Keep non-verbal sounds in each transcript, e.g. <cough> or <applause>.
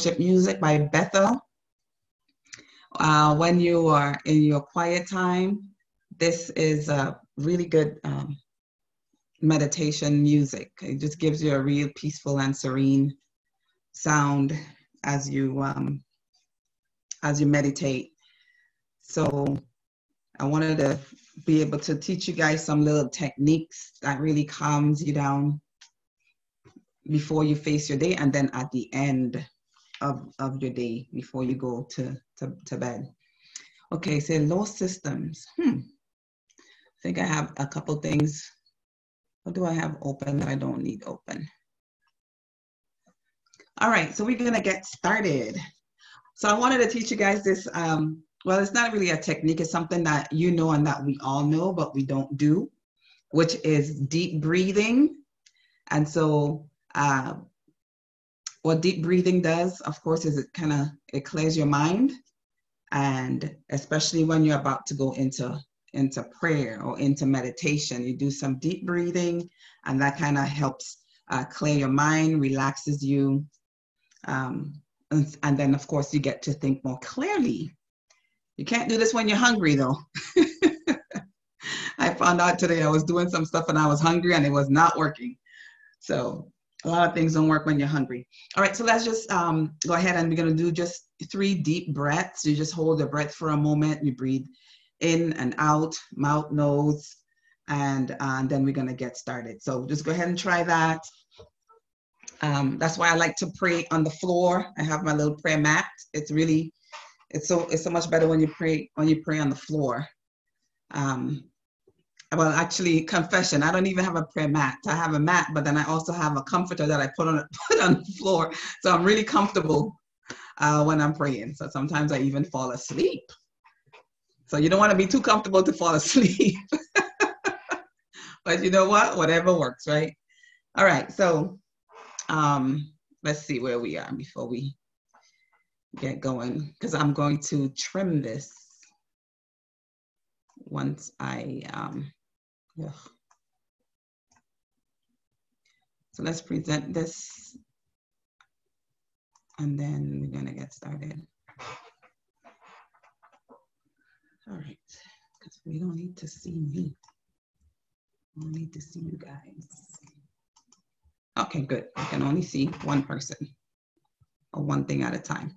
Worship Music by Bethel. Uh, when you are in your quiet time, this is a really good um, meditation music. It just gives you a real peaceful and serene sound as you um, as you meditate. So I wanted to be able to teach you guys some little techniques that really calms you down before you face your day and then at the end of, of your day before you go to, to, to bed. Okay, so low systems. Hmm. I think I have a couple things what do I have open that I don't need open? All right, so we're gonna get started. So I wanted to teach you guys this, um, well, it's not really a technique, it's something that you know and that we all know, but we don't do, which is deep breathing. And so uh, what deep breathing does, of course, is it kind of, it clears your mind. And especially when you're about to go into into prayer or into meditation. You do some deep breathing, and that kind of helps uh, clear your mind, relaxes you. Um, and, and, then, of course, you get to think more clearly. You can't do this when you're hungry, though. <laughs> I found out today I was doing some stuff and I was hungry and it was not working. So, a lot of things don't work when you're hungry. All right, so let's just um, go ahead and we're to do just three deep breaths. You just hold the breath for a moment. You breathe in and out, mouth, nose, and, uh, then we're gonna get started. So just go ahead and try that. Um, that's why I like to pray on the floor. I have my little prayer mat. It's really, it's so it's so much better when you pray when you pray on the floor. Um, well, actually, confession. I don't even have a prayer mat. I have a mat, but then I also have a comforter that I put on <laughs> put on the floor. So I'm really comfortable uh, when I'm praying. So sometimes I even fall asleep. So you don't want to be too comfortable to fall <laughs> asleep. but you know what? Whatever works, right? All right. So um, let's see where we are before we get going because I'm going to trim this once I um ugh. so let's present this and then we're gonna get started. All right, because we don't need to see me. We don't need to see you guys. Okay, good. I can only see one person or one thing at a time.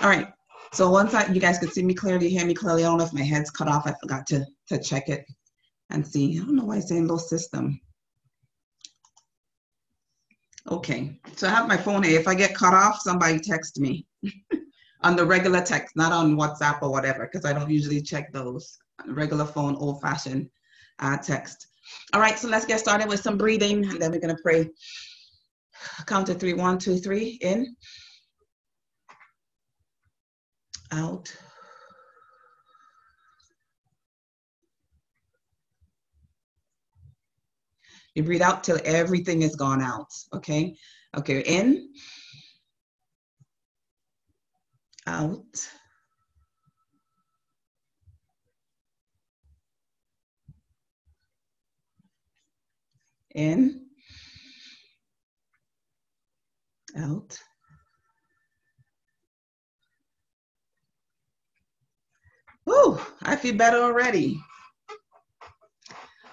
All right. So once I, you guys can see me clearly, hear me clearly. I don't know if my head's cut off. I forgot to, to check it and see. I don't know why it's saying low system. Okay, so I have my phone here. If I get cut off, somebody text me. <laughs> on the regular text, not on WhatsApp or whatever, because I don't usually check those. Regular phone, old fashioned uh, text. All right, so let's get started with some breathing, and then we're going to pray. Count to three, one, two, three, in, out. You breathe out till everything is gone out, okay? Okay, in out. In, out. Ooh, I feel better already.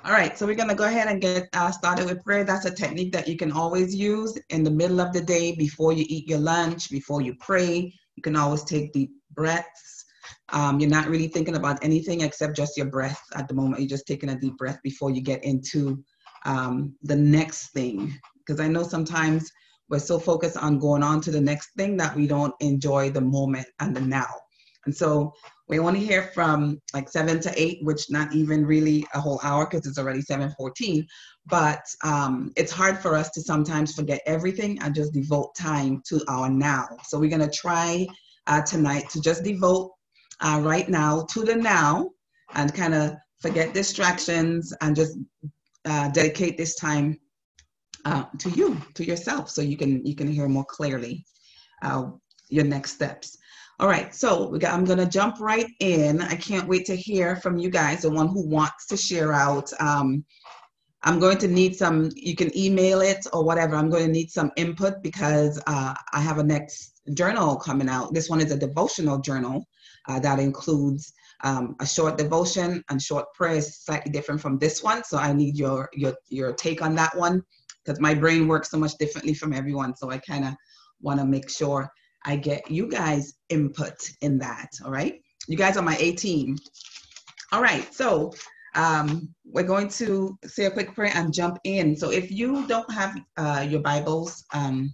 All right, so we're gonna go ahead and get uh, started with prayer. That's a technique that you can always use in the middle of the day, before you eat your lunch, before you pray, you can always take deep breaths. Um, you're not really thinking about anything except just your breath at the moment. You're just taking a deep breath before you get into um, the next thing. Because I know sometimes we're so focused on going on to the next thing that we don't enjoy the moment and the now. And so we want to hear from like seven to eight, which not even really a whole hour because it's already 7:14. But um, it's hard for us to sometimes forget everything and just devote time to our now. So we're gonna try uh, tonight to just devote uh, right now to the now and kind of forget distractions and just uh, dedicate this time uh, to you, to yourself, so you can you can hear more clearly uh, your next steps. All right, so got, I'm gonna jump right in. I can't wait to hear from you guys, the one who wants to share out. Um, I'm going to need some, you can email it or whatever. I'm going to need some input because uh, I have a next journal coming out. This one is a devotional journal uh, that includes um, a short devotion and short prayer is slightly different from this one. So I need your, your, your take on that one because my brain works so much differently from everyone. So I kind of want to make sure I get you guys input in that. All right. You guys are my A team. All right. So um, we're going to say a quick prayer and jump in. So if you don't have uh, your Bibles, um,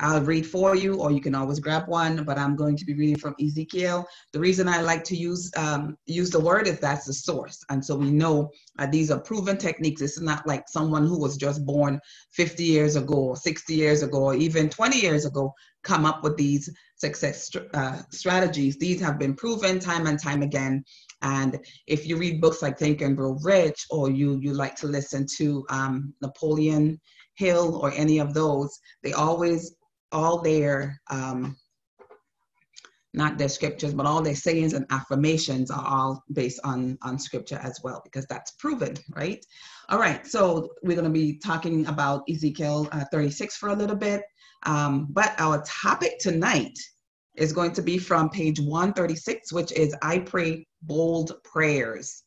I'll read for you, or you can always grab one. But I'm going to be reading from Ezekiel. The reason I like to use um, use the word is that's the source, and so we know uh, these are proven techniques. It's not like someone who was just born 50 years ago, 60 years ago, or even 20 years ago come up with these success uh, strategies. These have been proven time and time again. And if you read books like Think and Grow Rich, or you you like to listen to um, Napoleon Hill or any of those, they always all their um, not their scriptures, but all their sayings and affirmations are all based on on scripture as well, because that's proven, right? All right, so we're going to be talking about Ezekiel uh, 36 for a little bit, um, but our topic tonight is going to be from page 136, which is I pray bold prayers.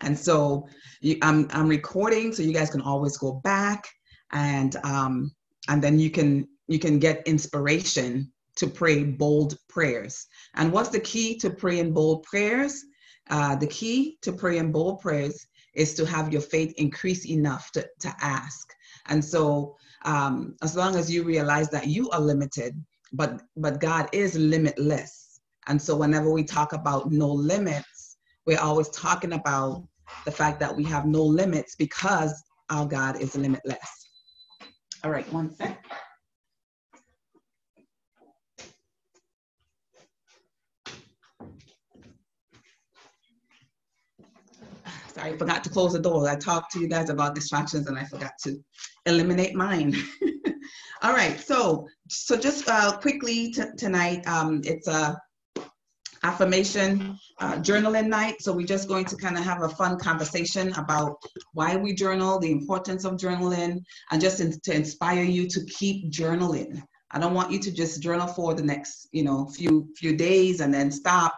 And so you, I'm I'm recording, so you guys can always go back and um, and then you can you can get inspiration to pray bold prayers. And what's the key to praying bold prayers? Uh, the key to praying bold prayers is to have your faith increase enough to, to ask. And so, um, as long as you realize that you are limited, but but God is limitless. And so, whenever we talk about no limits, we're always talking about the fact that we have no limits because our God is limitless. All right, one sec. Sorry, I forgot to close the door. I talked to you guys about distractions and I forgot to eliminate mine. <laughs> All right, so so just uh, quickly tonight, um, it's a affirmation uh, journaling night. So we're just going to kind of have a fun conversation about why we journal, the importance of journaling, and just in, to inspire you to keep journaling. I don't want you to just journal for the next, you know, few few days and then stop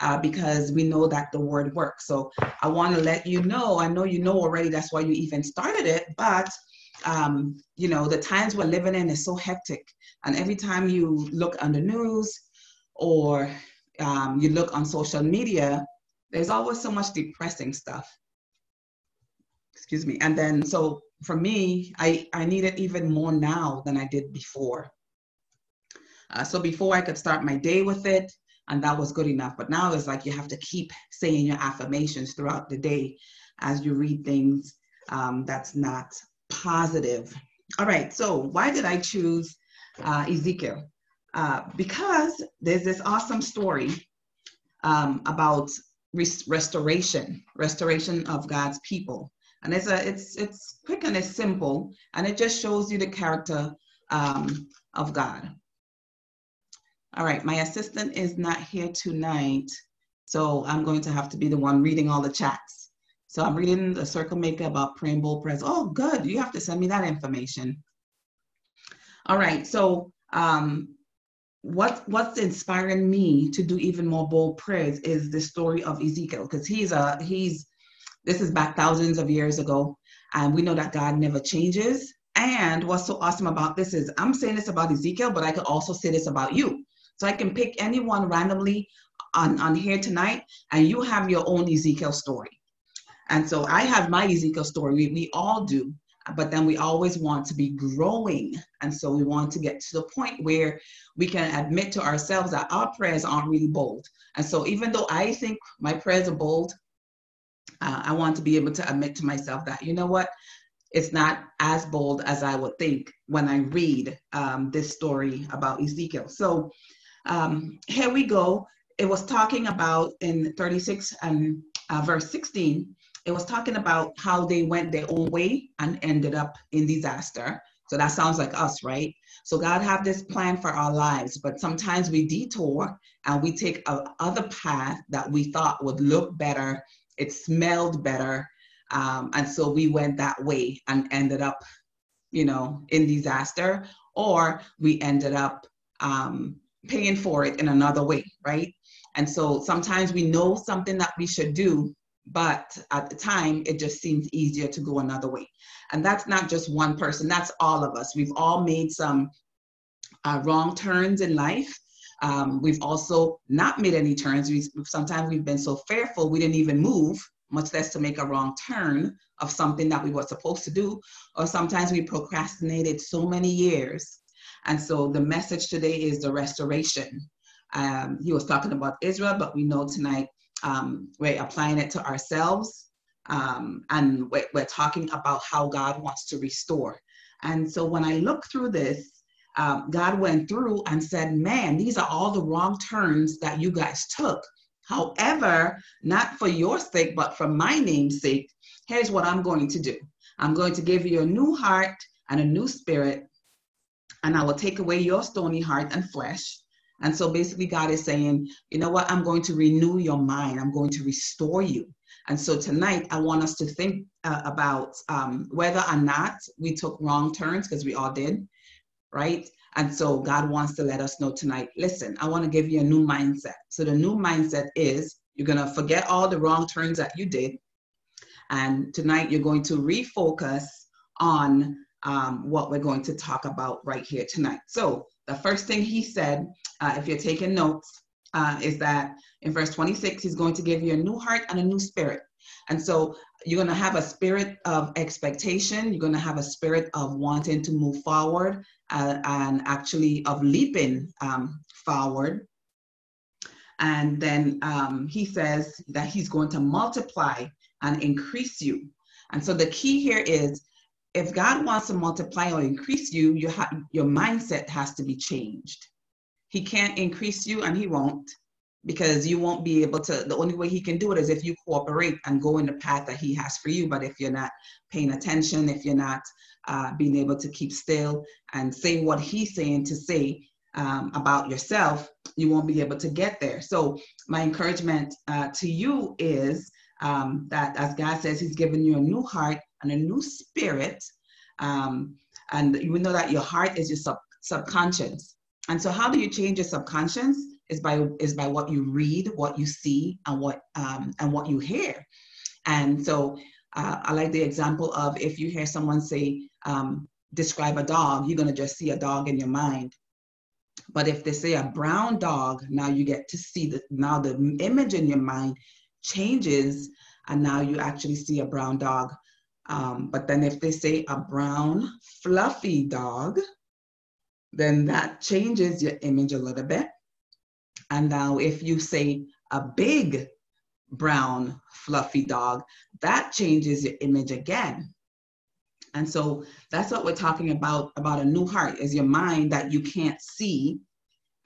uh, because we know that the word works. So I want to let you know, I know you know already, that's why you even started it, but um, you know, the times we're living in is so hectic. And every time you look on the news or um, you look on social media, there's always so much depressing stuff. Excuse me. And then, so for me, I, I need it even more now than I did before. Uh, so before I could start my day with it, and that was good enough. But now it's like you have to keep saying your affirmations throughout the day as you read things um, that's not positive. All right, so why did I choose uh, Ezekiel? Uh, because there's this awesome story um, about res- restoration, restoration of God's people, and it's a it's it's quick and it's simple, and it just shows you the character um, of God. All right, my assistant is not here tonight, so I'm going to have to be the one reading all the chats. So I'm reading the Circle Maker about praying bold prayers. Oh, good. You have to send me that information. All right. So um, what what's inspiring me to do even more bold prayers is the story of Ezekiel because he's a he's this is back thousands of years ago, and we know that God never changes. And what's so awesome about this is I'm saying this about Ezekiel, but I could also say this about you. So I can pick anyone randomly on, on here tonight, and you have your own Ezekiel story. And so I have my Ezekiel story. We, we all do, but then we always want to be growing. And so we want to get to the point where we can admit to ourselves that our prayers aren't really bold. And so even though I think my prayers are bold, uh, I want to be able to admit to myself that, you know what, it's not as bold as I would think when I read um, this story about Ezekiel. So um, here we go. It was talking about in 36 and uh, verse 16, it was talking about how they went their own way and ended up in disaster. So that sounds like us, right? So God have this plan for our lives, but sometimes we detour and we take a other path that we thought would look better. It smelled better. Um, and so we went that way and ended up, you know, in disaster, or we ended up um, paying for it in another way, right? And so sometimes we know something that we should do, but at the time it just seems easier to go another way. And that's not just one person that's all of us. We've all made some uh, wrong turns in life. Um, we've also not made any turns. We, sometimes we've been so fearful we didn't even move much less to make a wrong turn of something that we were supposed to do. Or sometimes we procrastinated so many years. And so the message today is the restoration. Um, he was talking about israel but we know tonight um, we're applying it to ourselves um, and we're, we're, talking about how God wants to restore. And so when I look through this, um, God went through and said, Man, these are all the wrong turns that you guys took. However, not for your sake, but for my name's sake, here's what I'm going to do I'm going to give you a new heart and a new spirit, and I will take away your stony heart and flesh. And so basically, God is saying, you know what? I'm going to renew your mind. I'm going to restore you. And so tonight, I want us to think uh, about um, whether or not we took wrong turns, because we all did, right? And so God wants to let us know tonight listen, I want to give you a new mindset. So the new mindset is you're going to forget all the wrong turns that you did. And tonight, you're going to refocus on um, what we're going to talk about right here tonight. So the first thing he said, uh, if you're taking notes, uh, is that in verse 26, he's going to give you a new heart and a new spirit. And so you're going to have a spirit of expectation. You're going to have a spirit of wanting to move forward uh, and actually of leaping um, forward. And then um, he says that he's going to multiply and increase you. And so the key here is if God wants to multiply or increase you, you ha- your mindset has to be changed. He can't increase you and he won't because you won't be able to. The only way he can do it is if you cooperate and go in the path that he has for you. But if you're not paying attention, if you're not uh, being able to keep still and say what he's saying to say um, about yourself, you won't be able to get there. So, my encouragement uh, to you is um, that as God says, He's given you a new heart and a new spirit. Um, and you know that your heart is your sub- subconscious. And so, how do you change your subconscious? Is by is by what you read, what you see, and what um, and what you hear. And so, uh, I like the example of if you hear someone say, um, "Describe a dog," you're gonna just see a dog in your mind. But if they say a brown dog, now you get to see the now the image in your mind changes, and now you actually see a brown dog um, but then if they say a brown, fluffy dog, then that changes your image a little bit. And now if you say a big brown, fluffy dog, that changes your image again. And so that's what we're talking about, about a new heart, is your mind that you can't see,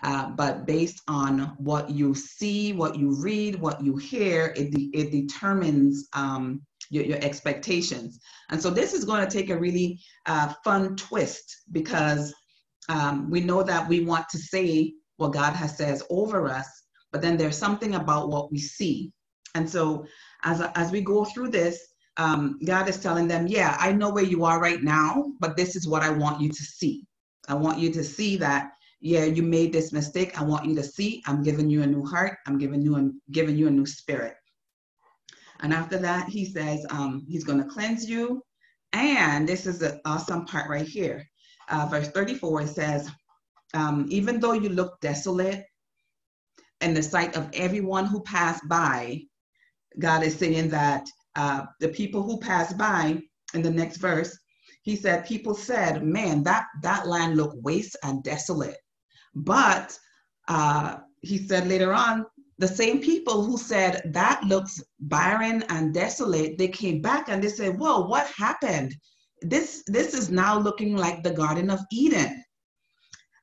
uh, but based on what you see, what you read, what you hear, it, de- it determines um, your, your expectations. And so this is going to take a really uh, fun twist because um, we know that we want to say what God has says over us, but then there's something about what we see. And so as, as we go through this, um, God is telling them, yeah, I know where you are right now, but this is what I want you to see. I want you to see that, yeah, you made this mistake. I want you to see I'm giving you a new heart. I'm giving you a, giving you a new spirit. And after that, he says um, he's going to cleanse you. And this is the awesome part right here. Uh, verse 34 it says, um, even though you look desolate in the sight of everyone who passed by, God is saying that uh, the people who passed by in the next verse, he said, people said, man, that, that land looked waste and desolate. But uh, he said later on, the same people who said that looks barren and desolate, they came back and they said, Whoa, what happened? This this is now looking like the Garden of Eden.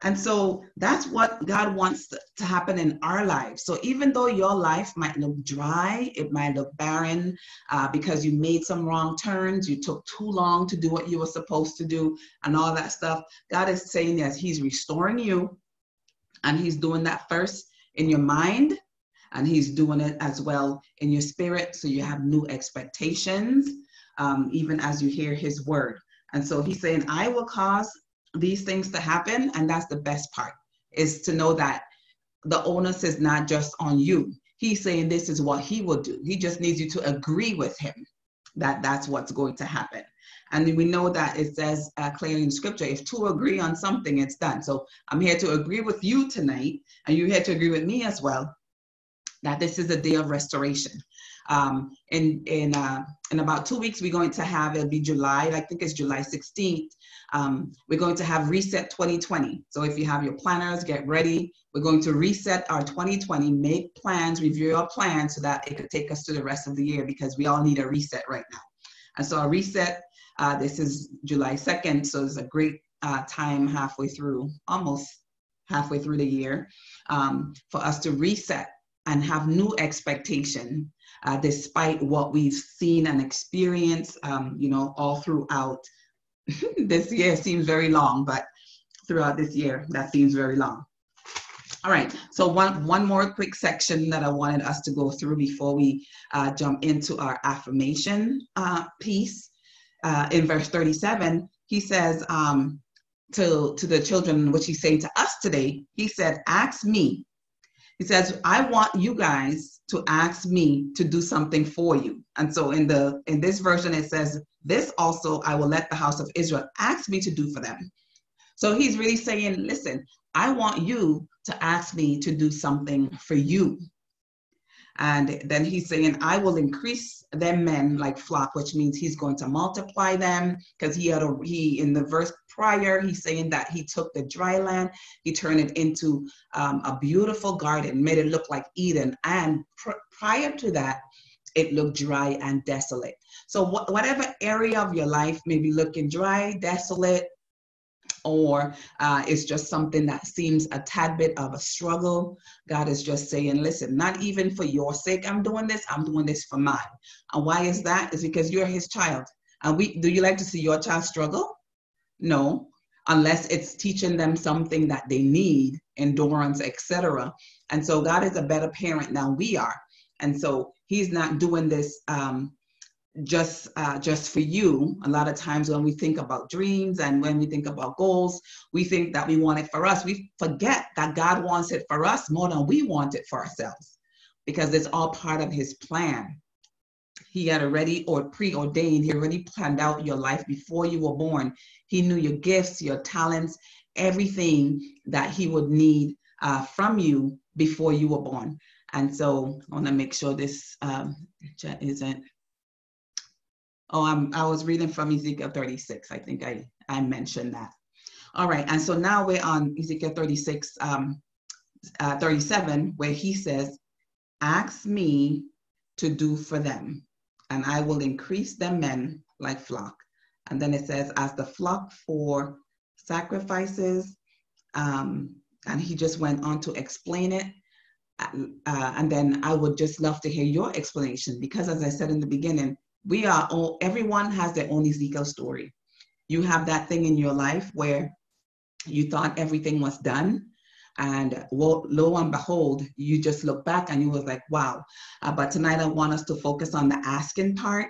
And so that's what God wants to happen in our lives. So even though your life might look dry, it might look barren uh, because you made some wrong turns, you took too long to do what you were supposed to do, and all that stuff, God is saying that He's restoring you, and He's doing that first in your mind, and He's doing it as well in your spirit. So you have new expectations, um, even as you hear His word. And so He's saying, I will cause these things to happen. And that's the best part is to know that the onus is not just on you. He's saying this is what he will do. He just needs you to agree with him that that's what's going to happen. And we know that it says uh, clearly in scripture if two agree on something it's done. So i'm here to agree with you tonight and you're here to agree with me as well that this is a day of restoration um, in uh, in about two weeks, we're going to have it'll be July. I think it's July 16th. Um, we're going to have Reset 2020. So if you have your planners, get ready. We're going to reset our 2020, make plans, review our plans so that it could take us to the rest of the year because we all need a reset right now. And so a reset, uh, this is July 2nd, so it's a great uh, time halfway through, almost halfway through the year, um, for us to reset and have new expectation uh, despite what we've seen and experienced, um, you know, all throughout <laughs> this year. seems very long, but throughout this year, that seems very long. All right, so one, one more quick section that I wanted us to go through before we uh, jump into our affirmation uh, piece. Uh, in verse 37, he says um, to, to the children, which he's saying to us today, he said, Ask me. He says, I want you guys to ask me to do something for you. And so in the in this version it says, this also I will let the house of Israel ask me to do for them. So he's really saying, listen, I want you to ask me to do something for you. And then he's saying, I will increase them men like flock, which means he's going to multiply them because he had a, he, in the verse prior, he's saying that he took the dry land, he turned it into um, a beautiful garden, made it look like Eden. And pr- prior to that, it looked dry and desolate. So wh- whatever area of your life may be looking dry, desolate, or uh, it's just something that seems a tad bit of a struggle, God is just saying, listen, not even for your sake I'm doing this, I'm doing this for mine. And why is that? Is because you're his child. And we do you like to see your child struggle? No, unless it's teaching them something that they need, endurance, etc. And so God is a better parent than we are. And so he's not doing this um, just uh, just for you. A lot of times when we think about dreams and when we think about goals we think that we want it for us. We forget that god wants it for us more than we want it for ourselves because it's all part of his plan. He had already or preordained he already planned out your life before you were born. He knew your gifts your talents everything that he would need uh, from you before you were born. And so i want to make sure this um, isn't Oh, I'm, I was reading from Ezekiel 36. I think I, I mentioned that. All right, and so now we're on Ezekiel 36, um, uh, 37, where he says, Ask me to do for them, and I will increase them men like flock. And then it says, As the flock for sacrifices, um, and he just went on to explain it. Uh, and then I would just love to hear your explanation because, as I said in the beginning, we are all, everyone has their own Ezekiel story. You have that thing in your life where you thought everything was done. And lo, lo and behold, you just look back and you was like, wow. Uh, but tonight I want us to focus on the asking part.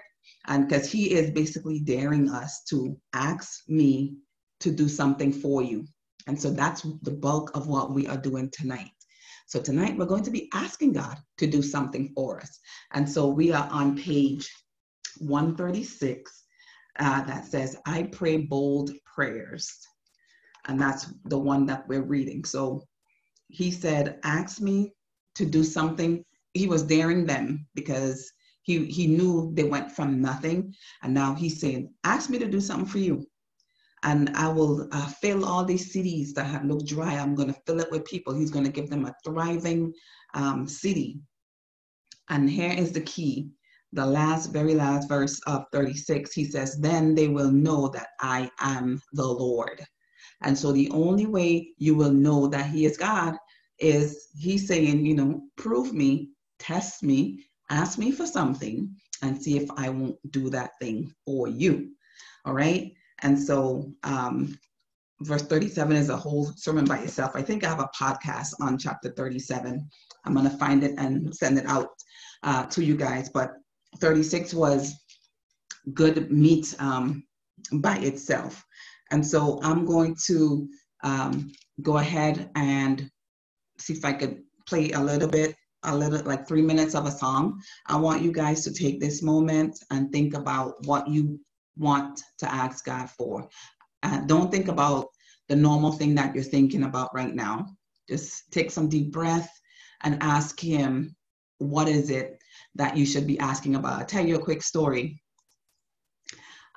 And because he is basically daring us to ask me to do something for you. And so that's the bulk of what we are doing tonight. So tonight we're going to be asking God to do something for us. And so we are on page 136 uh, that says, I pray bold prayers. And that's the one that we're reading. So he said, Ask me to do something. He was daring them because he, he knew they went from nothing. And now he's saying, Ask me to do something for you. And I will uh, fill all these cities that have looked dry. I'm going to fill it with people. He's going to give them a thriving um, city. And here is the key the last, very last verse of 36, he says, Then they will know that I am the Lord. And so the only way you will know that He is God is He's saying, you know, prove me, test me, ask me for something, and see if I won't do that thing for you. All right. And so, um, verse 37 is a whole sermon by itself. I think I have a podcast on chapter 37. I'm going to find it and send it out uh, to you guys. But 36 was good meat um, by itself. And so I'm going to um, go ahead and see if I could play a little bit, a little like three minutes of a song. I want you guys to take this moment and think about what you want to ask God for. Uh, don't think about the normal thing that you're thinking about right now. Just take some deep breath and ask Him, what is it that you should be asking about? I'll tell you a quick story.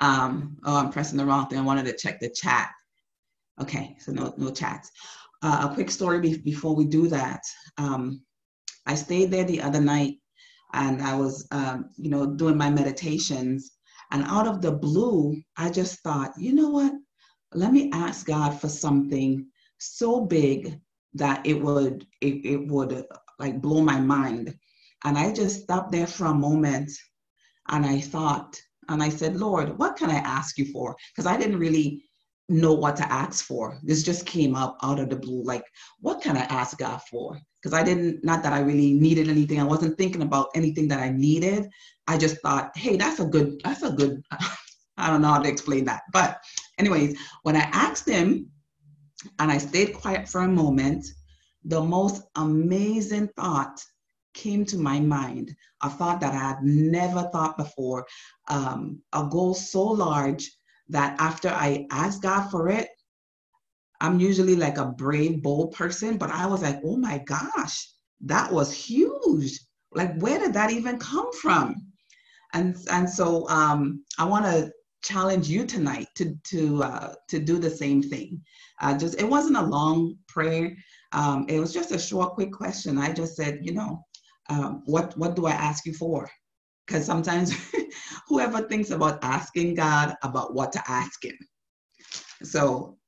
Um, oh, I'm pressing the wrong thing. I wanted to check the chat. Okay, so no, no chats. Uh, a quick story be- before we do that. Um, I stayed there the other night and I was, um, you know, doing my meditations. And out of the blue, I just thought, you know what? Let me ask God for something so big that it would it, it would like blow my mind. And I just stopped there for a moment and I thought, and I said, Lord, what can I ask you for? Because I didn't really know what to ask for. This just came up out of the blue. Like, what can I ask God for? Because I didn't, not that I really needed anything. I wasn't thinking about anything that I needed. I just thought, hey, that's a good, that's a good, <laughs> I don't know how to explain that. But, anyways, when I asked him and I stayed quiet for a moment, the most amazing thought came to my mind, a thought that I had never thought before, um, a goal so large that after I asked God for it, I'm usually like a brave, bold person, but I was like, oh my gosh, that was huge. Like, where did that even come from? And and so um, I want to challenge you tonight to to uh, to do the same thing. Uh, just it wasn't a long prayer. Um, it was just a short, quick question. I just said, you know, um, what what do I ask you for? Because sometimes <laughs> whoever thinks about asking God about what to ask Him. So,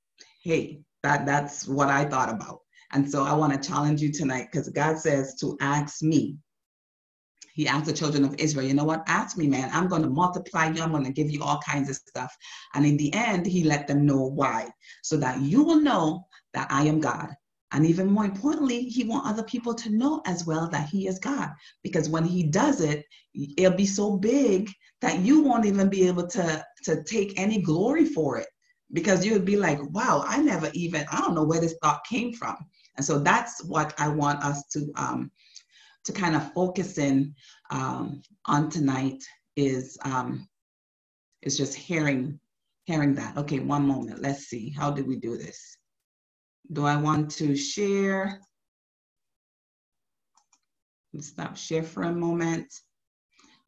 hey, that that's what I thought about. And so I want to challenge you tonight because God says to ask me. He asked the children of Israel, you know what? Ask me, man. I'm going to multiply you. I'm going to give you all kinds of stuff. And in the end, he let them know why, so that you will know that I am God and even more importantly, he wants other people to know as well that he is God. Because when he does it, it'll be so big that you won't even be able to, to take any glory for it. Because you would be like, wow, I never even, I don't know where this thought came from. And so that's what I want us to um, to kind of focus in um, on tonight is um, is just hearing hearing that. Okay, one moment. Let's see. How did we do this? Do I want to share? Let's stop share for a moment.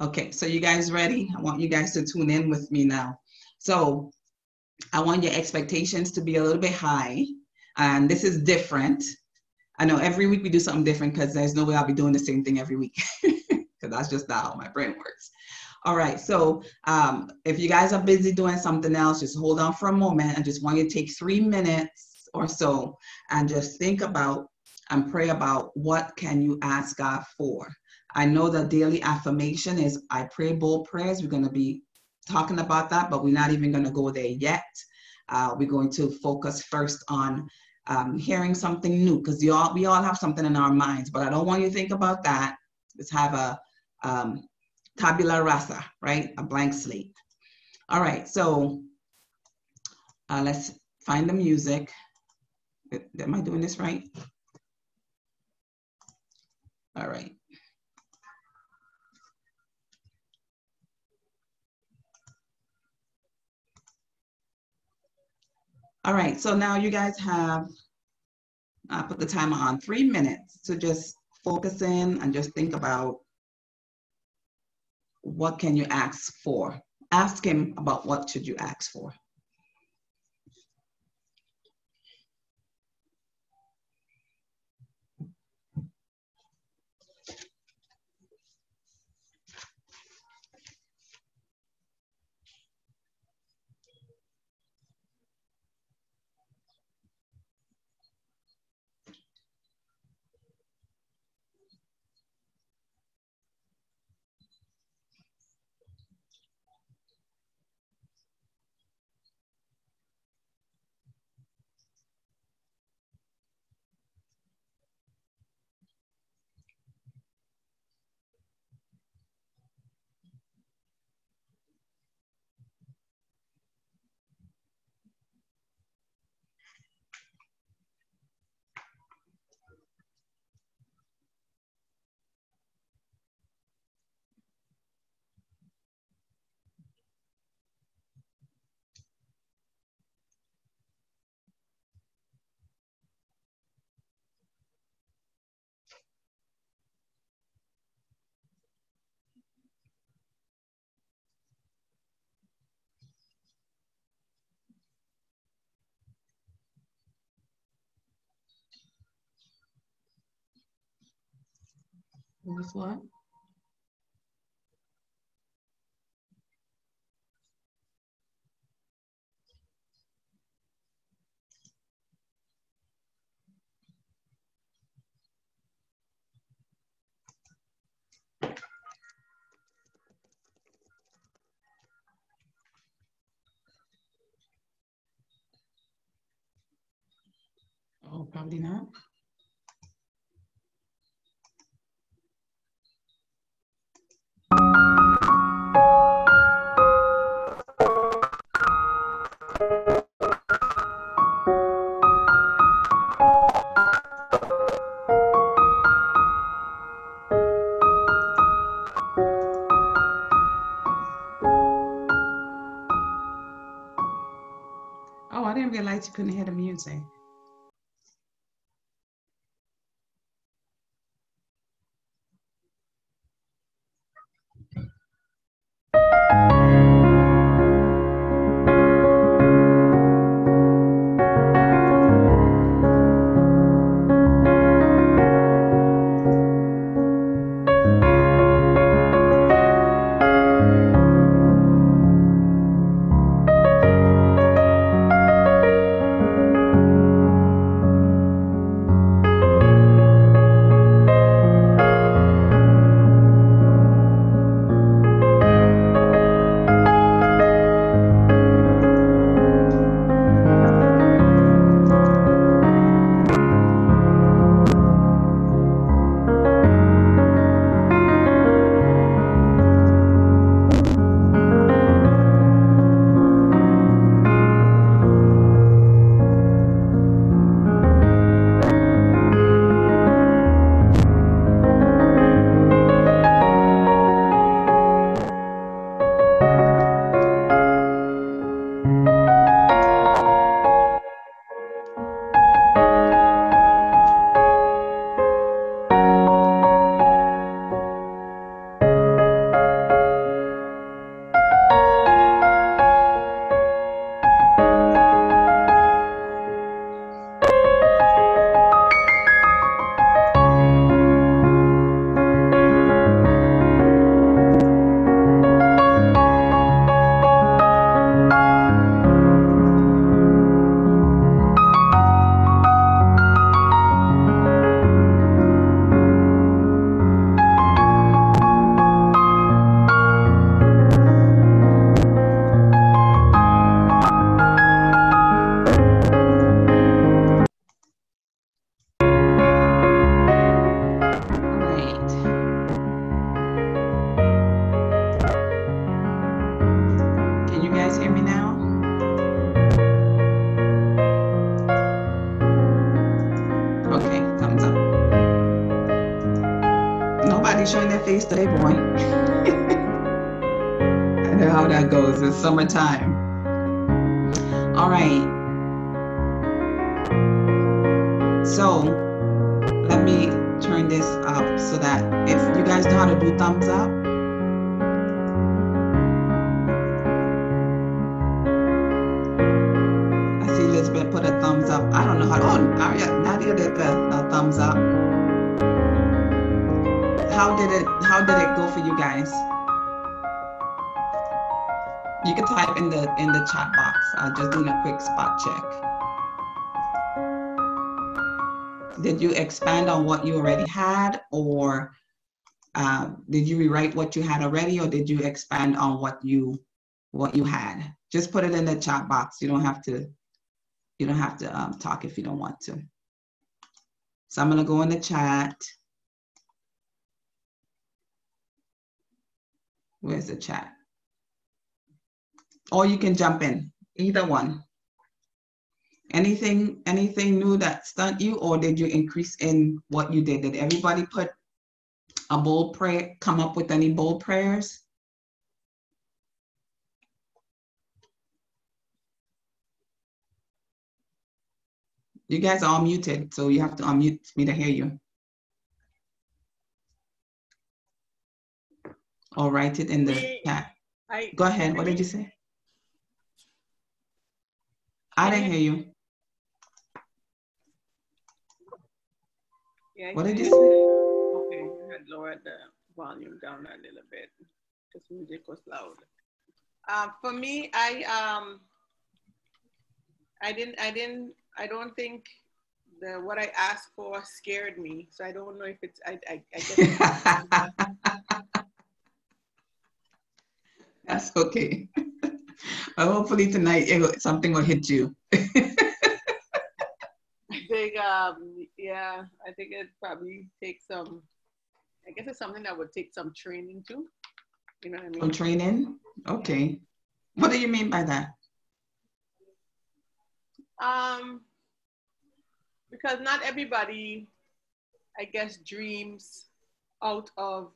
Okay, so you guys ready? I want you guys to tune in with me now. So I want your expectations to be a little bit high. And this is different. I know every week we do something different because there's no way I'll be doing the same thing every week <laughs> because that's just not how my brain works. All right, so um, if you guys are busy doing something else, just hold on for a moment. I just want you to take three minutes or so and just think about and pray about what can you ask God for. I know the daily affirmation is I pray bold prayers. We're going to be talking about that, but we're not even going to go there yet. Uh, we're going to focus first on um, hearing something new because all we all have something in our minds. But I don't want you to think about that. Let's have a um, tabula rasa, right? A blank slate. All right, so uh, let's find the music. Am I doing this right? All right. All right, so now you guys have, I put the timer on three minutes to just focus in and just think about what can you ask for? Ask him about what should you ask for. Was what? Oh, probably not. Couldn't hear the music. Did you expand on what you already had, or uh, did you rewrite what you had already, or did you expand on what you what you had? Just put it in the chat box. You don't have to. You don't have to um, talk if you don't want to. So I'm gonna go in the chat. Where's the chat? Or you can jump in, either one. Anything, anything new that stunned you, or did you increase in what you did? Did everybody put a bold prayer, come up with any bold prayers? You guys are all muted, so you have to unmute me to hear you. Or write it in the chat. I, Go ahead, what did you say? I didn't hear you. Yeah, What did you say? Okay. had lowered the volume down a little bit because music was loud. Um, for me, I um, I didn't, I didn't, I don't think the what I asked for scared me. So I don't know if it's, I, I, I guess. <laughs> That's okay. Well, hopefully tonight it, something will hit you. <laughs> I think, um, yeah, I think it probably takes some. I guess it's something that would take some training too. You know what I mean? Some training. Okay. What do you mean by that? Um, because not everybody, I guess, dreams out of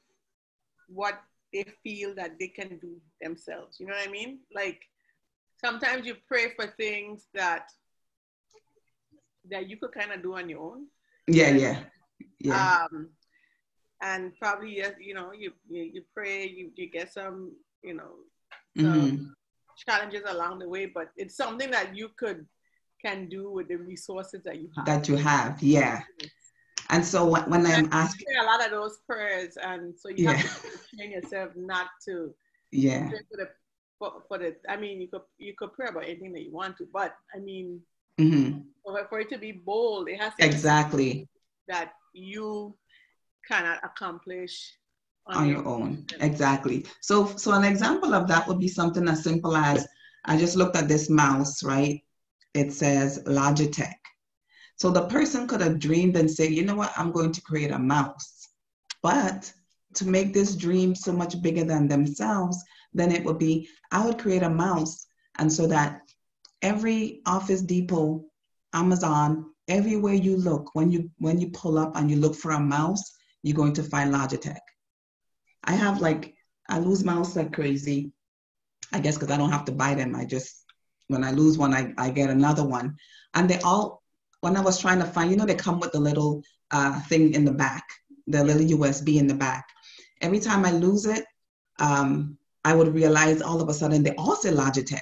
what they feel that they can do themselves. You know what I mean? Like sometimes you pray for things that that you could kind of do on your own. Yeah, yeah, yeah. Um, and probably yes, you know you you, you pray, you you get some you know some mm-hmm. challenges along the way, but it's something that you could can do with the resources that you have. That you have, yeah. And so when, when I'm asking a lot of those prayers, and so you yeah. have to train yourself not to yeah for the, for, for, the I mean you could you could pray about anything that you want to, but I mean mm-hmm. for, for it to be bold, it has to exactly that you cannot accomplish on, on your own. Exactly. So so an example of that would be something as simple as I just looked at this mouse, right? it says Logitech. So the person could have dreamed and say, you know what, I'm going to create a mouse. But to make this dream so much bigger than themselves, then it would be, I would create a mouse. And so that every Office Depot, Amazon, everywhere you look, when you when you pull up and you look for a mouse, you're going to find Logitech. I have like I lose mouse like crazy. I guess because I don't have to buy them. I just when I lose one, I, I get another one. And they all, when I was trying to find, you know, they come with the little uh, thing in the back, the little USB in the back. Every time I lose it, um, I would realize all of a sudden they all say Logitech.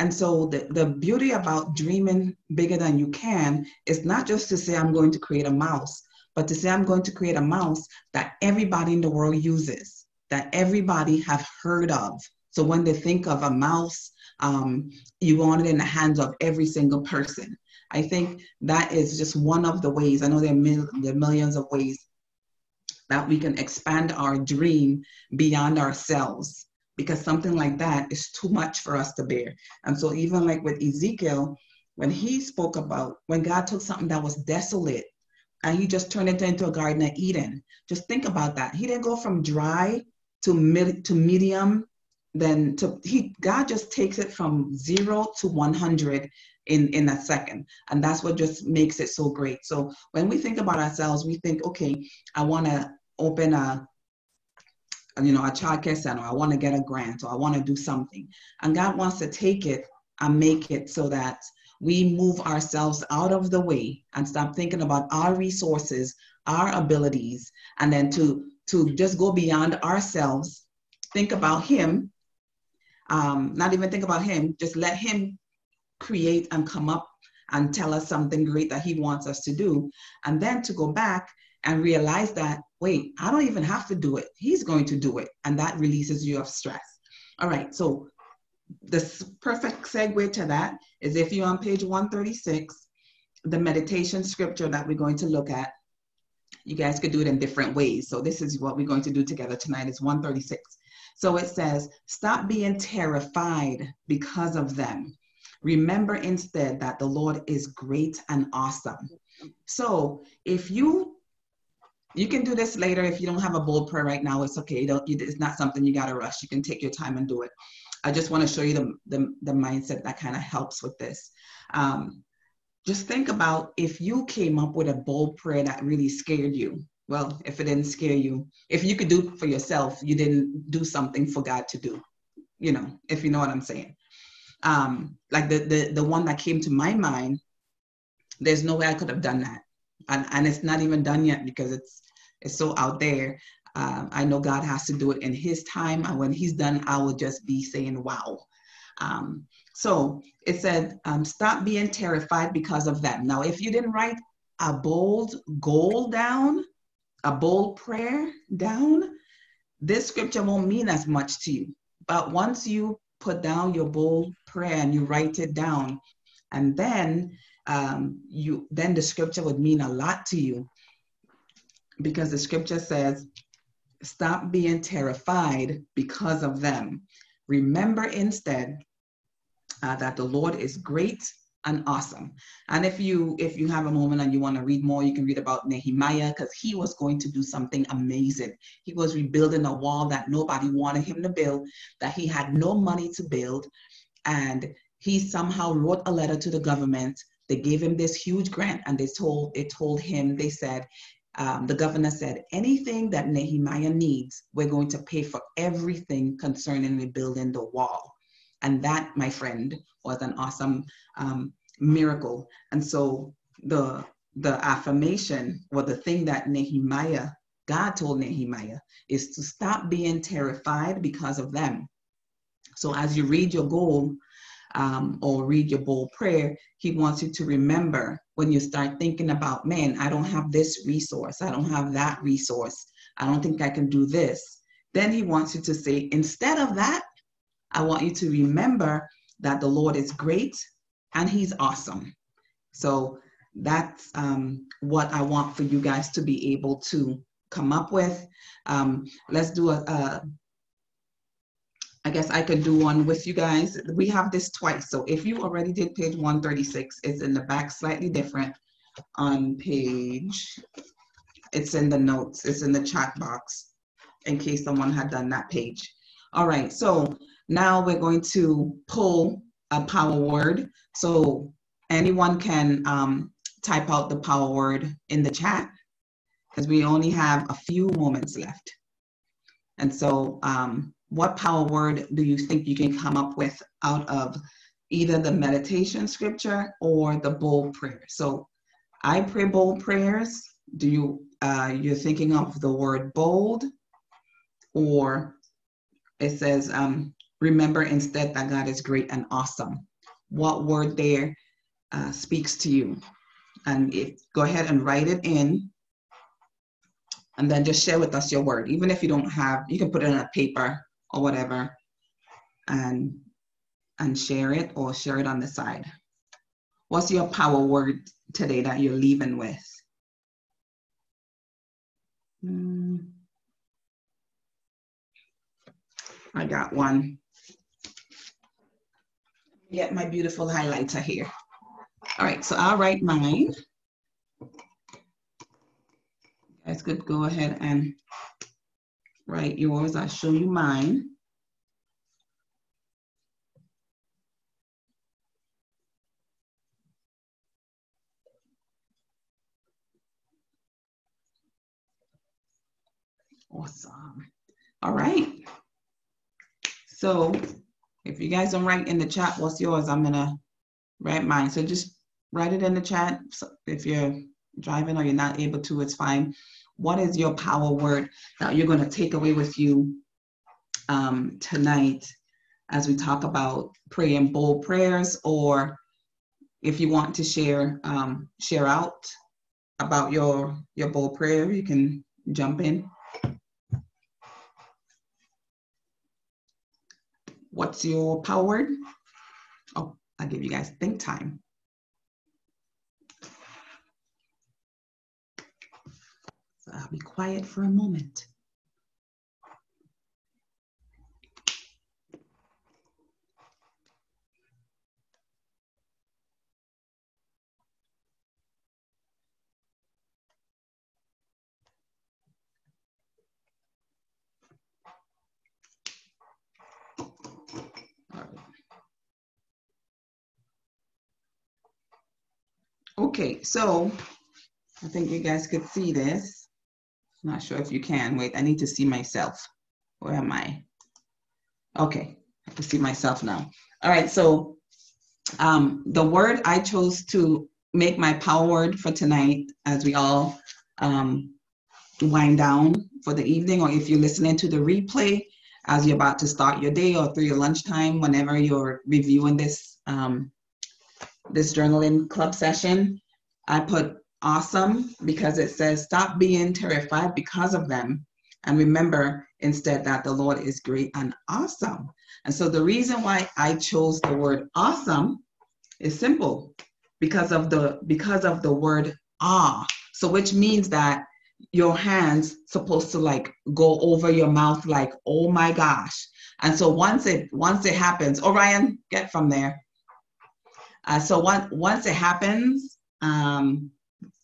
And so the, the beauty about dreaming bigger than you can is not just to say I'm going to create a mouse, but to say I'm going to create a mouse that everybody in the world uses, that everybody have heard of. So when they think of a mouse um, you want it in the hands of every single person. I think that is just one of the ways. I know there are, mil- there are millions of ways that we can expand our dream beyond ourselves because something like that is too much for us to bear. And so, even like with Ezekiel, when he spoke about when God took something that was desolate and he just turned it into a garden of Eden, just think about that. He didn't go from dry to mid to medium then to he god just takes it from zero to 100 in in a second and that's what just makes it so great so when we think about ourselves we think okay i want to open a you know a childcare center i want to get a grant or i want to do something. And god wants to take it and make it so that we move ourselves out of the way and stop thinking about our resources our abilities and then to to just go beyond ourselves. Think about him. Um, not even think about him, just let him create and come up and tell us something great that he wants us to do. And then to go back and realize that, wait, I don't even have to do it. He's going to do it. And that releases you of stress. All right, so the perfect segue to that is if you're on page 136, the meditation scripture that we're going to look at, you guys could do it in different ways. So this is what we're going to do together tonight is 136. So it says, stop being terrified because of them. Remember instead that the Lord is great and awesome. So if you you can do this later if you don't have a bold prayer right now. It's okay. don't, it's not something you got to rush. You can take your time and do it. I just want to show you the, the, the mindset that kind of helps with this. Um, just think about if you came up with a bold prayer that really scared you well, if it didn't scare you, if you could do for yourself, you didn't do something for God to do, you know, if you know what I'm saying. Um, like the, the, the one that came to my mind, there's no way I could have done that. And, and it's not even done yet because it's, it's so out there. Um, I know God has to do it in his time. And when he's done, I will just be saying, wow. Um, so it said, um, stop being terrified because of them. Now, if you didn't write a bold goal down, a bold prayer down, this scripture won't mean as much to you. But once you put down your bold prayer and you write it down, and then um, you then the scripture would mean a lot to you because the scripture says, "Stop being terrified because of them. Remember instead uh, that the Lord is great and awesome. And if you if you have a moment and you want to read more, you can read about Nehemiah because he was going to do something amazing. He was rebuilding a wall that nobody wanted him to build, that he had no money to build, and he somehow wrote a letter to the government. They gave him this huge grant, and they told they told him they said. Um, the governor said, anything that Nehemiah needs, we're going to pay for everything concerning rebuilding the wall. And that, my friend, was an awesome um, miracle. And so the the affirmation or the thing that Nehemiah, God told Nehemiah, is to stop being terrified because of them. So as you read your goal um, or read your bold prayer, he wants you to remember when you start thinking about, man, I don't have this resource, I don't have that resource, I don't think I can do this. Then he wants you to say, instead of that, I want you to remember that the Lord is great and He's awesome. So that's um, what I want for you guys to be able to come up with. Um, let's do a, a, I guess I could do one with you guys. We have this twice. So if you already did page 136, it's in the back, slightly different on page, it's in the notes, it's in the chat box in case someone had done that page. All right, so now we're going to pull a power word. So anyone can um, type out the power word in the chat because we only have a few moments left. And so um, what power word do you think you can come up with out of either the meditation scripture or the bold prayer? So I pray bold prayers. Do you, uh, you're thinking of the word bold or it says um, Remember instead that God is great and awesome. What word there uh, speaks to you? And if, go ahead and write it in and then just share with us your word. Even if you don't have, you can put it on a paper or whatever and, and share it or share it on the side. What's your power word today that you're leaving with? Hmm. I got one get my beautiful highlighter here. All right, so I'll write mine. You guys could go ahead and write yours. I'll show you mine. Awesome. All right. So if you guys don't write in the chat what's yours, I'm gonna write mine. So just write it in the chat. If you're driving or you're not able to, it's fine. What is your power word that you're gonna take away with you um, tonight as we talk about praying bold prayers or if you want to share um, share out about your your bold prayer, you can jump in. What's your power word? Oh, I'll give you guys think time. I'll be quiet for a moment. Okay, so I think you guys could see this. Not sure if you can. Wait, I need to see myself. Where am I? Okay, I can see myself now. All right, so um, the word I chose to make my power word for tonight, as we all um, wind down for the evening, or if you're listening to the replay as you're about to start your day or through your lunchtime, whenever you're reviewing this um, this journaling club session, I put awesome because it says, stop being terrified because of them. And remember instead that the Lord is great and awesome. And so the reason why I chose the word awesome is simple because of the because of the word ah. So which means that your hands supposed to like go over your mouth like oh my gosh and so once it once it happens orion get from there uh, so once once it happens um,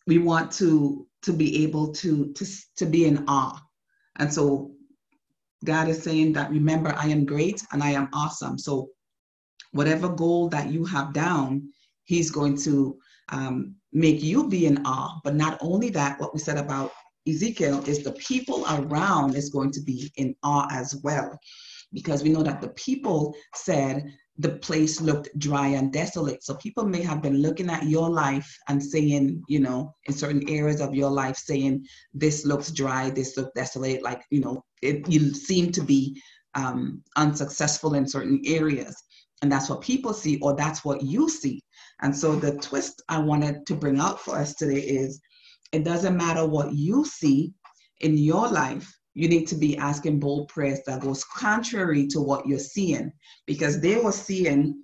we want to to be able to to to be in awe. And so god is saying that remember i am great and i am awesome. So whatever goal that you have down he's going to um, make you be in awe. But not only that what we said about Ezekiel is the people around is going to be in awe as well. Because we know that the people said the place looked dry and desolate. So people may have been looking at your life and saying, you know, in certain areas of your life, saying, this looks dry, this looks desolate, like, you know, it, you seem to be um, unsuccessful in certain areas. And that's what people see, or that's what you see. And so the twist I wanted to bring out for us today is it doesn't matter what you see in your life. You need to be asking bold prayers that goes contrary to what you're seeing because they were seeing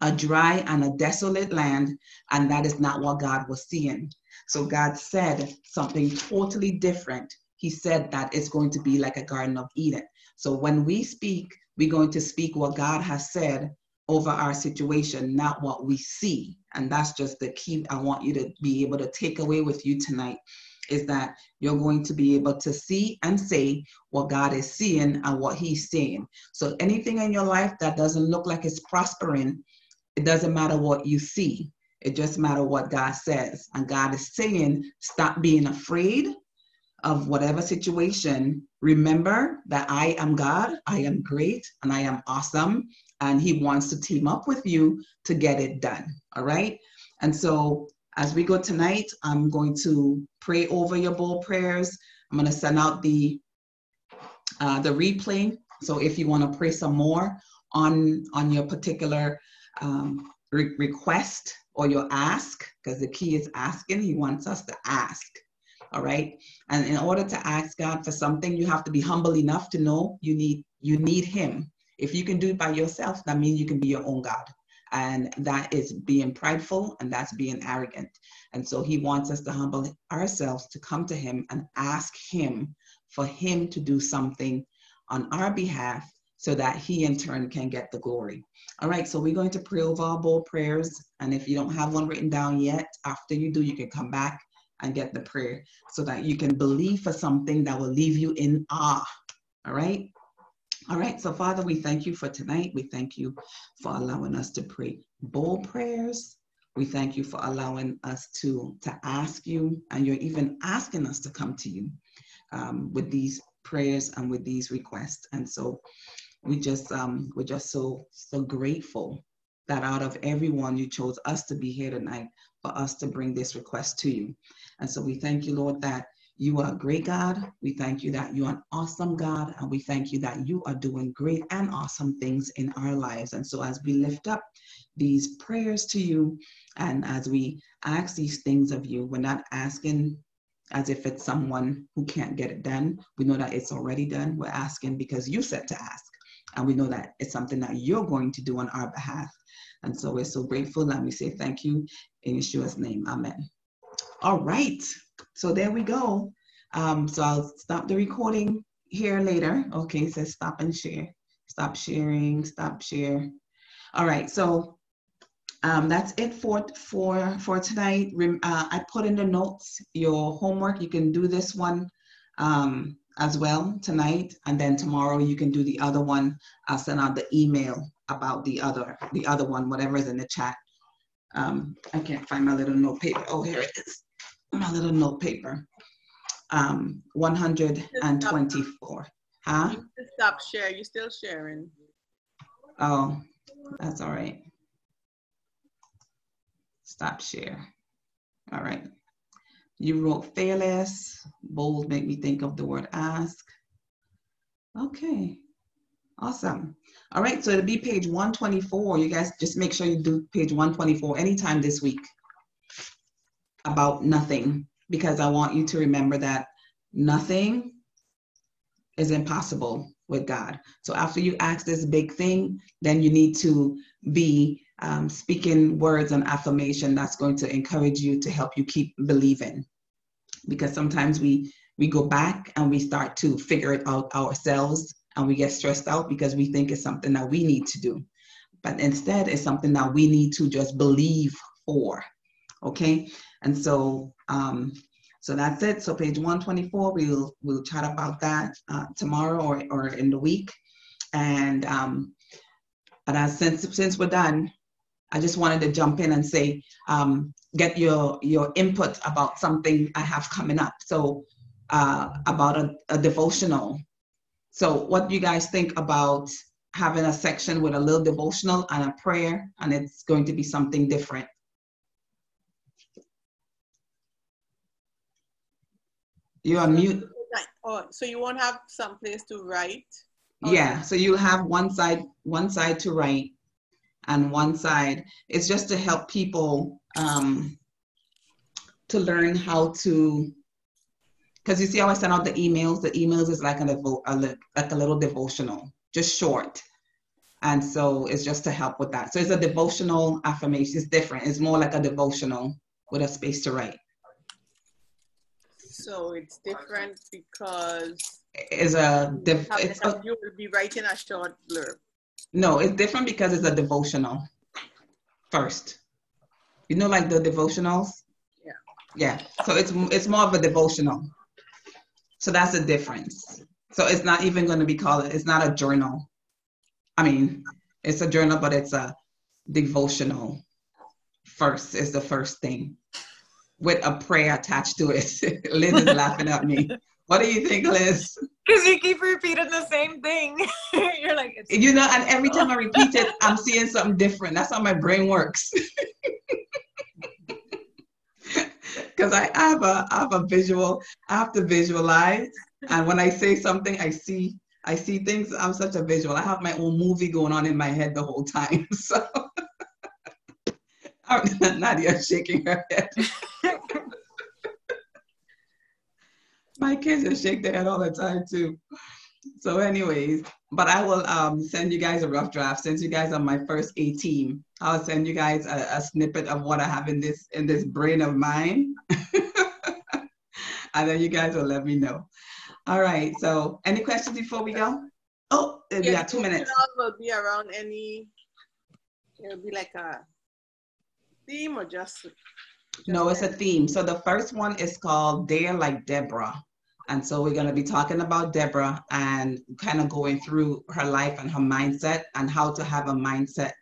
a dry and a desolate land, and that is not what God was seeing. So God said something totally different. He said that it's going to be like a Garden of Eden. So when we speak, we're going to speak what God has said over our situation, not what we see. And that's just the key I want you to be able to take away with you tonight is that you're going to be able to see and say what God is seeing and what He's saying. So anything in your life that doesn't look like it's prospering, it doesn't matter what you see. It just matter what God says. And God is saying, stop being afraid of whatever situation. Remember that I am God, I am great, and I am awesome and he wants to team up with you to get it done. All right. And so as we go tonight, I'm going to pray over your bold prayers. I'm going to send out the uh, the replay. So if you want to pray some more on on your particular um, re- request or your ask, because the key is asking. He wants us to ask. All right. And in order to ask God for something, you have to be humble enough to know you need you need Him if you can do it by yourself, that means you can be your own God. And that is being prideful and that's being arrogant. And so he wants us to humble ourselves to come to him and ask him for him to do something on our behalf so that he in turn can get the glory. All right, so we're going to pray over our prayers. And if you don't have one written down yet, after you do, you can come back and get the prayer so that you can believe for something that will leave you in awe. All right. All right, so Father, we thank you for tonight. We thank you for allowing us to pray bold prayers. We thank you for allowing us to, to ask you, and you're even asking us to come to you um, with these prayers and with these requests. And so we just um, we're just so so grateful that out of everyone you chose us to be here tonight for us to bring this request to you. And so we thank you, Lord, that you are a great God. We thank you that you're an awesome God. And we thank you that you are doing great and awesome things in our lives. And so, as we lift up these prayers to you and as we ask these things of you, we're not asking as if it's someone who can't get it done. We know that it's already done. We're asking because you said to ask. And we know that it's something that you're going to do on our behalf. And so we're so grateful and we say thank you in Yeshua's name. Amen. All right. So there we go. Um, so I'll stop the recording here later. Okay, it says stop and share. Stop sharing, stop share. All right, so um, that's it for for for tonight. Rem, Uh, I put in the notes your homework. You can do this one um, as well tonight, and then tomorrow you can do the other one. I'll send out the email about the other the other one, whatever is in the chat. Um, I can't find my little note paper. Oh, here it is my little note paper. Um, 124. Huh? Stop share. You're still sharing. Oh, that's all right. Stop share. All right. You wrote fearless. Bold make me think of the word ask. Okay. Awesome. All right. So it'll be page 124. You guys just make sure you do page 124 anytime this week. About nothing because I want you to remember that nothing is impossible with God. So after you ask this big thing, then you need to be um, speaking words and affirmation that's going to encourage you to help you keep believing. Because sometimes we we go back and we start to figure it out ourselves and we get stressed out because we think it's something that we need to do. But instead, it's something that we need to just believe for. Okay, and so um, so that's it. So page 124, we'll we'll chat about that uh, tomorrow or, or in the week. And um, as since since we're done, I just wanted to jump in and say, um, get your your input about something I have coming up. So uh, about a, a devotional. So what do you guys think about having a section with a little devotional and a prayer, and it's going to be something different? You're mute. Oh, so you won't have some place to write? Yeah, so you have one side, one side to write and one side. It's just to help people um, to learn how to, because you see how I send out the emails? The emails is like a, a, like a little devotional, just short. And so it's just to help with that. So it's a devotional affirmation. It's different. It's more like a devotional with a space to write. So it's different because is a div- it's a, you will be writing a short blurb. No, it's different because it's a devotional first. You know, like the devotionals. Yeah. Yeah. So it's it's more of a devotional. So that's the difference. So it's not even going to be called. It's not a journal. I mean, it's a journal, but it's a devotional. First is the first thing with a prayer attached to it. <laughs> Liz is laughing at me. What do you think, Liz? Because you keep repeating the same thing. <laughs> You're like, you know, and <laughs> every time I repeat it, I'm seeing something different. That's how my brain works. Because I have a I have a visual, I have to visualize, and when I say something, I see I see things. I'm such a visual. I have my own movie going on in my head the whole time. So. <laughs> Nadia shaking her head. <laughs> My kids just shake their head all the time too. So, anyways, but I will um, send you guys a rough draft. Since you guys are my first A team, I'll send you guys a, a snippet of what I have in this in this brain of mine, <laughs> and then you guys will let me know. All right. So, any questions before we go? Oh, yeah, two minutes. Will be around any. It'll be like a theme or just, just no it's a theme. So the first one is called dare like deborah. And so we're going to be talking about deborah and kind of going through her life and her mindset and how to have a mindset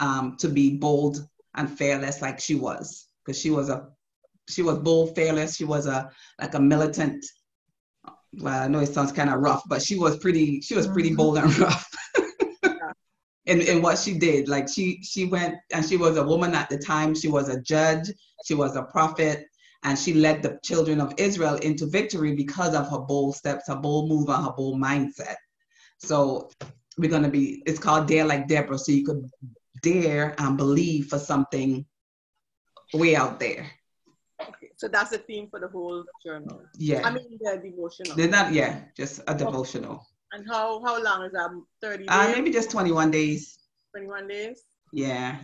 um, to be bold and fearless like she was. Because she was a she was bold fearless. She was a like a militant well i know it sounds kind of rough but she was pretty she was pretty mm-hmm. bold and <laughs> rough in, in what she did. Like she she went and she was a woman at the time. She was a judge. She was a prophet, and she led the children of Israel into victory because of her bold steps, her bold move, and her bold mindset. So we're gonna be. It's called Dare Like Deborah. So you could dare and believe for something way out there. Okay, so that's the theme for the whole journal. Yeah. I mean the devotional. They're not. Yeah, just a devotional. And how how long is that? Thirty uh, days. Uh, maybe just twenty one days. Twenty one days. Yeah,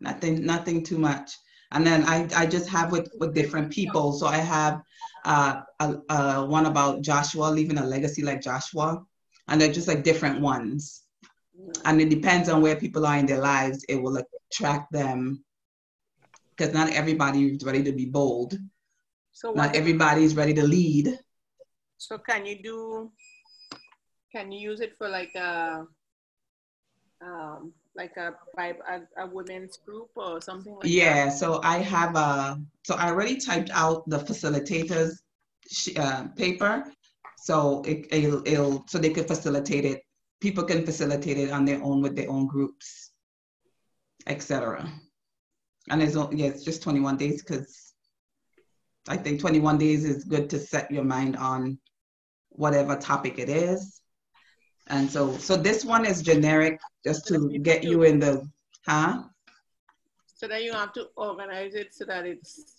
nothing nothing too much. And then I I just have with with different people. So I have uh, a, a one about Joshua leaving a legacy like Joshua, and they're just like different ones. Mm. And it depends on where people are in their lives. It will attract them because not everybody is ready to be bold. So not everybody is ready to lead. So can you do can you use it for like a um, like a, a, a women's group or something like yeah, that? so I have a, so I already typed out the facilitators uh, paper. So it, it'll, it'll, so they could facilitate it. People can facilitate it on their own with their own groups, etc. And it's, yeah, it's just 21 days because I think 21 days is good to set your mind on whatever topic it is and so, so this one is generic just to get you in the, huh? So then you have to organize it so that it's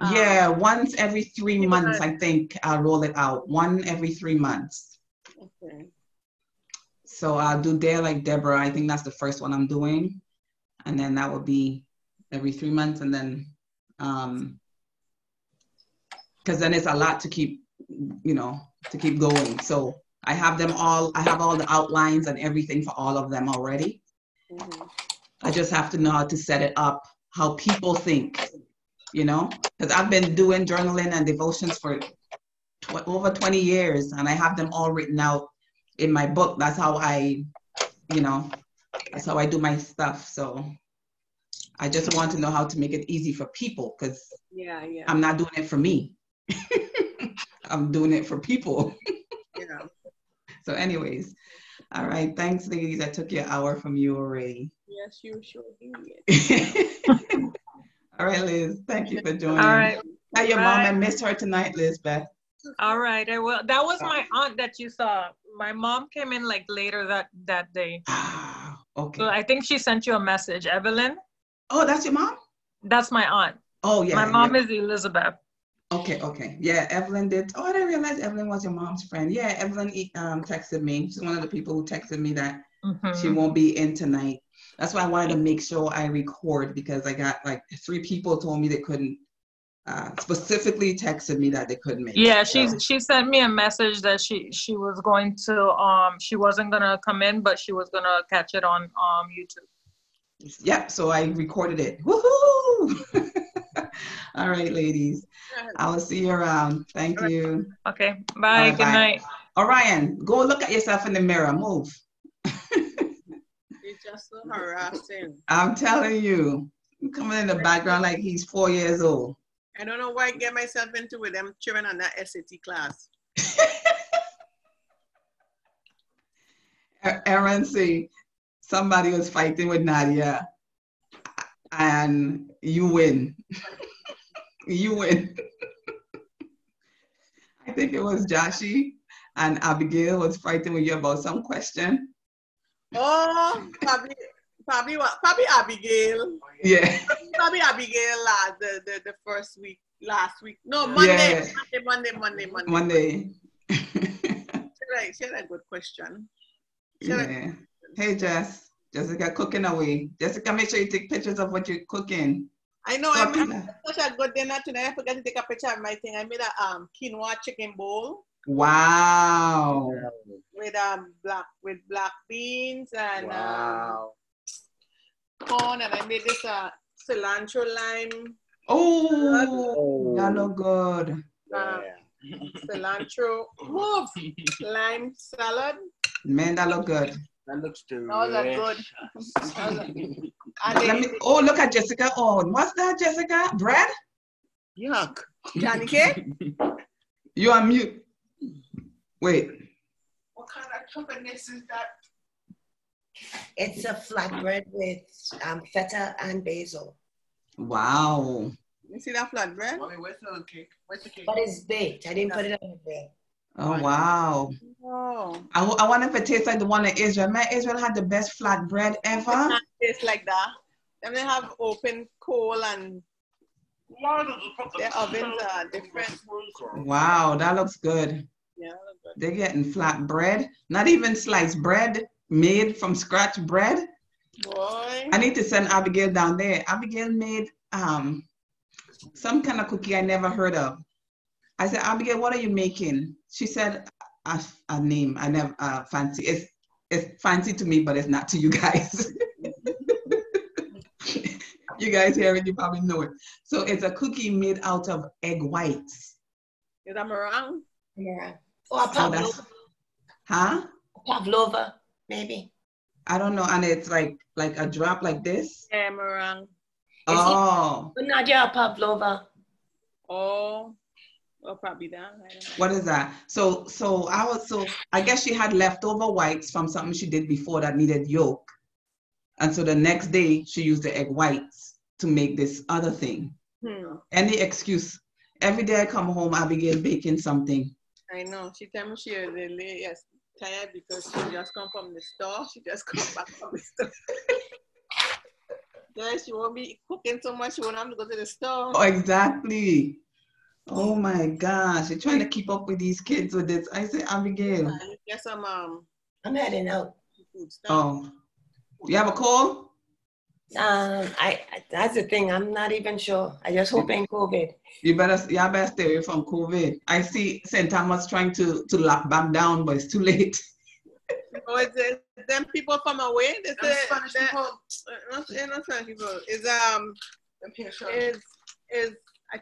Um, yeah, once every three months, I think I'll roll it out. One every three months. Okay. So I'll do Dare Like Deborah. I think that's the first one I'm doing. And then that would be every three months. And then, um, because then it's a lot to keep, you know, to keep going. So I have them all, I have all the outlines and everything for all of them already. Mhm. I just have to know how to set it up, how people think, you know, because I've been doing journaling and devotions for tw- over 20 years and I have them all written out in my book. That's how I, you know, that's how I do my stuff. So I just want to know how to make it easy for people because Yeah, yeah, I'm not doing it for me. <laughs> I'm doing it for people. <laughs> So, anyways, all right. Thanks, ladies. I took your hour from you already. Yes, you sure did. <laughs> all right, Liz. Thank you for joining. All right. Tell your mom I Bye. missed her tonight, Lisbeth. All right. I will. That was my aunt that you saw. My mom came in like later that that day. Ah, okay. So I think she sent you a message, Evelyn. Oh, that's your mom? That's my aunt. Oh, yeah. my mom yeah. is Elizabeth. Okay, okay. Yeah, Evelyn did. Oh, I didn't realize Evelyn was your mom's friend. Yeah, Evelyn um, texted me. She's one of the people who texted me that Mhm. she won't be in tonight. That's why I wanted to make sure I record because I got like three people told me they couldn't, uh, specifically texted me that they couldn't make. it. Yeah, she So- she sent me a message that she she was going to um she wasn't gonna come in, but she was gonna catch it on um YouTube. Yep, so I recorded it. Woohoo! <laughs> <laughs> All right, ladies. I will see you around. Thank you. Okay, bye. right, Good bye. night. Orion, go look at yourself in the mirror. Move. <laughs> It's just so harassing. I'm telling you, I'm coming in the background like he's four years old. I don't know why I get myself into with them children on that SAT class. <laughs> Aaron see somebody was fighting with Nadia and you win. <laughs> you win. I think it was Joshi and Abigail was fighting with you about some question. Oh, probably, probably? Probably Abigail. Yeah. Probably Abigail last the, the, the first week, last week. No, Monday, Yeah. Monday, Monday, Monday, Monday. Monday. She had, a- she had a good question. She had a- yeah. Hey Jess. Jessica cooking away. Jessica, make sure you take pictures of what you're cooking. I know I Stop made it. such a good dinner tonight. I forgot to take a picture of my thing. I made a um quinoa chicken bowl Wow. with um black with black beans and Wow. um, corn, and I made this uh cilantro lime Oh, <laughs> that look good. uh, cilantro lime salad. Man, that look good. That looks delicious. That was a good. That was a- and Let me, oh, look at Jessica. Oh, what's that, Jessica? Bread? Yuck. Johnny cake. <laughs> You are mute. Wait. What kind of companies is that? It's a flatbread with um, feta and basil, Wow. You see that flatbread? Mommy, where's the cake? Where's the cake? but it's baked. I didn't put it on the bread. Oh, wow. Oh, I, I wonder if it tastes like the one in Israel. Man, Israel had the best flat bread ever. <laughs> tastes like that. Then they have open coal and their ovens are different. Wow, that looks good. Yeah, good. They're getting flat bread, not even sliced bread, made from scratch bread. boy. I need to send Abigail down there. Abigail made um some kind of cookie I never heard of. I said, Abigail, what are you making? She said a, a name I never uh, fancy. It's it's fancy to me, but it's not to you guys. <laughs> you guys hear it, you probably know it. So it's a cookie made out of egg whites. Is that meringue? Yeah. Or a So pavlova, that's huh? pavlova, maybe. I don't know, and it's like like a drop like this. Yeah, meringue. Is Oh, Nadia, a pavlova. Oh, well, probably that. I don't know. what is that? So so I was so I guess she had leftover whites from something she did before that needed yolk, and so the next day she used the egg whites to make this other thing. Hmm. Any excuse. Every day I come home, I begin baking something. I know. She tell me she is really yes, tired because she just come from the store. She just come <laughs> back from the store. <laughs> Then she won't be cooking so much. She won't have to go to the store. Oh, exactly. Oh my gosh, you're trying to keep up with these kids with this. I say, Abigail. You Get some um I'm heading out. Oh, you have a call? Um, I that's the thing. I'm not even sure. I just hope ain't COVID. You better, you better stay away from COVID. I see St. Thomas trying to to lock back down, but it's too late. <laughs> Oh, is it them people from away? They Them say Spanish that- people. uh, not, not Spanish people. Is um Them is is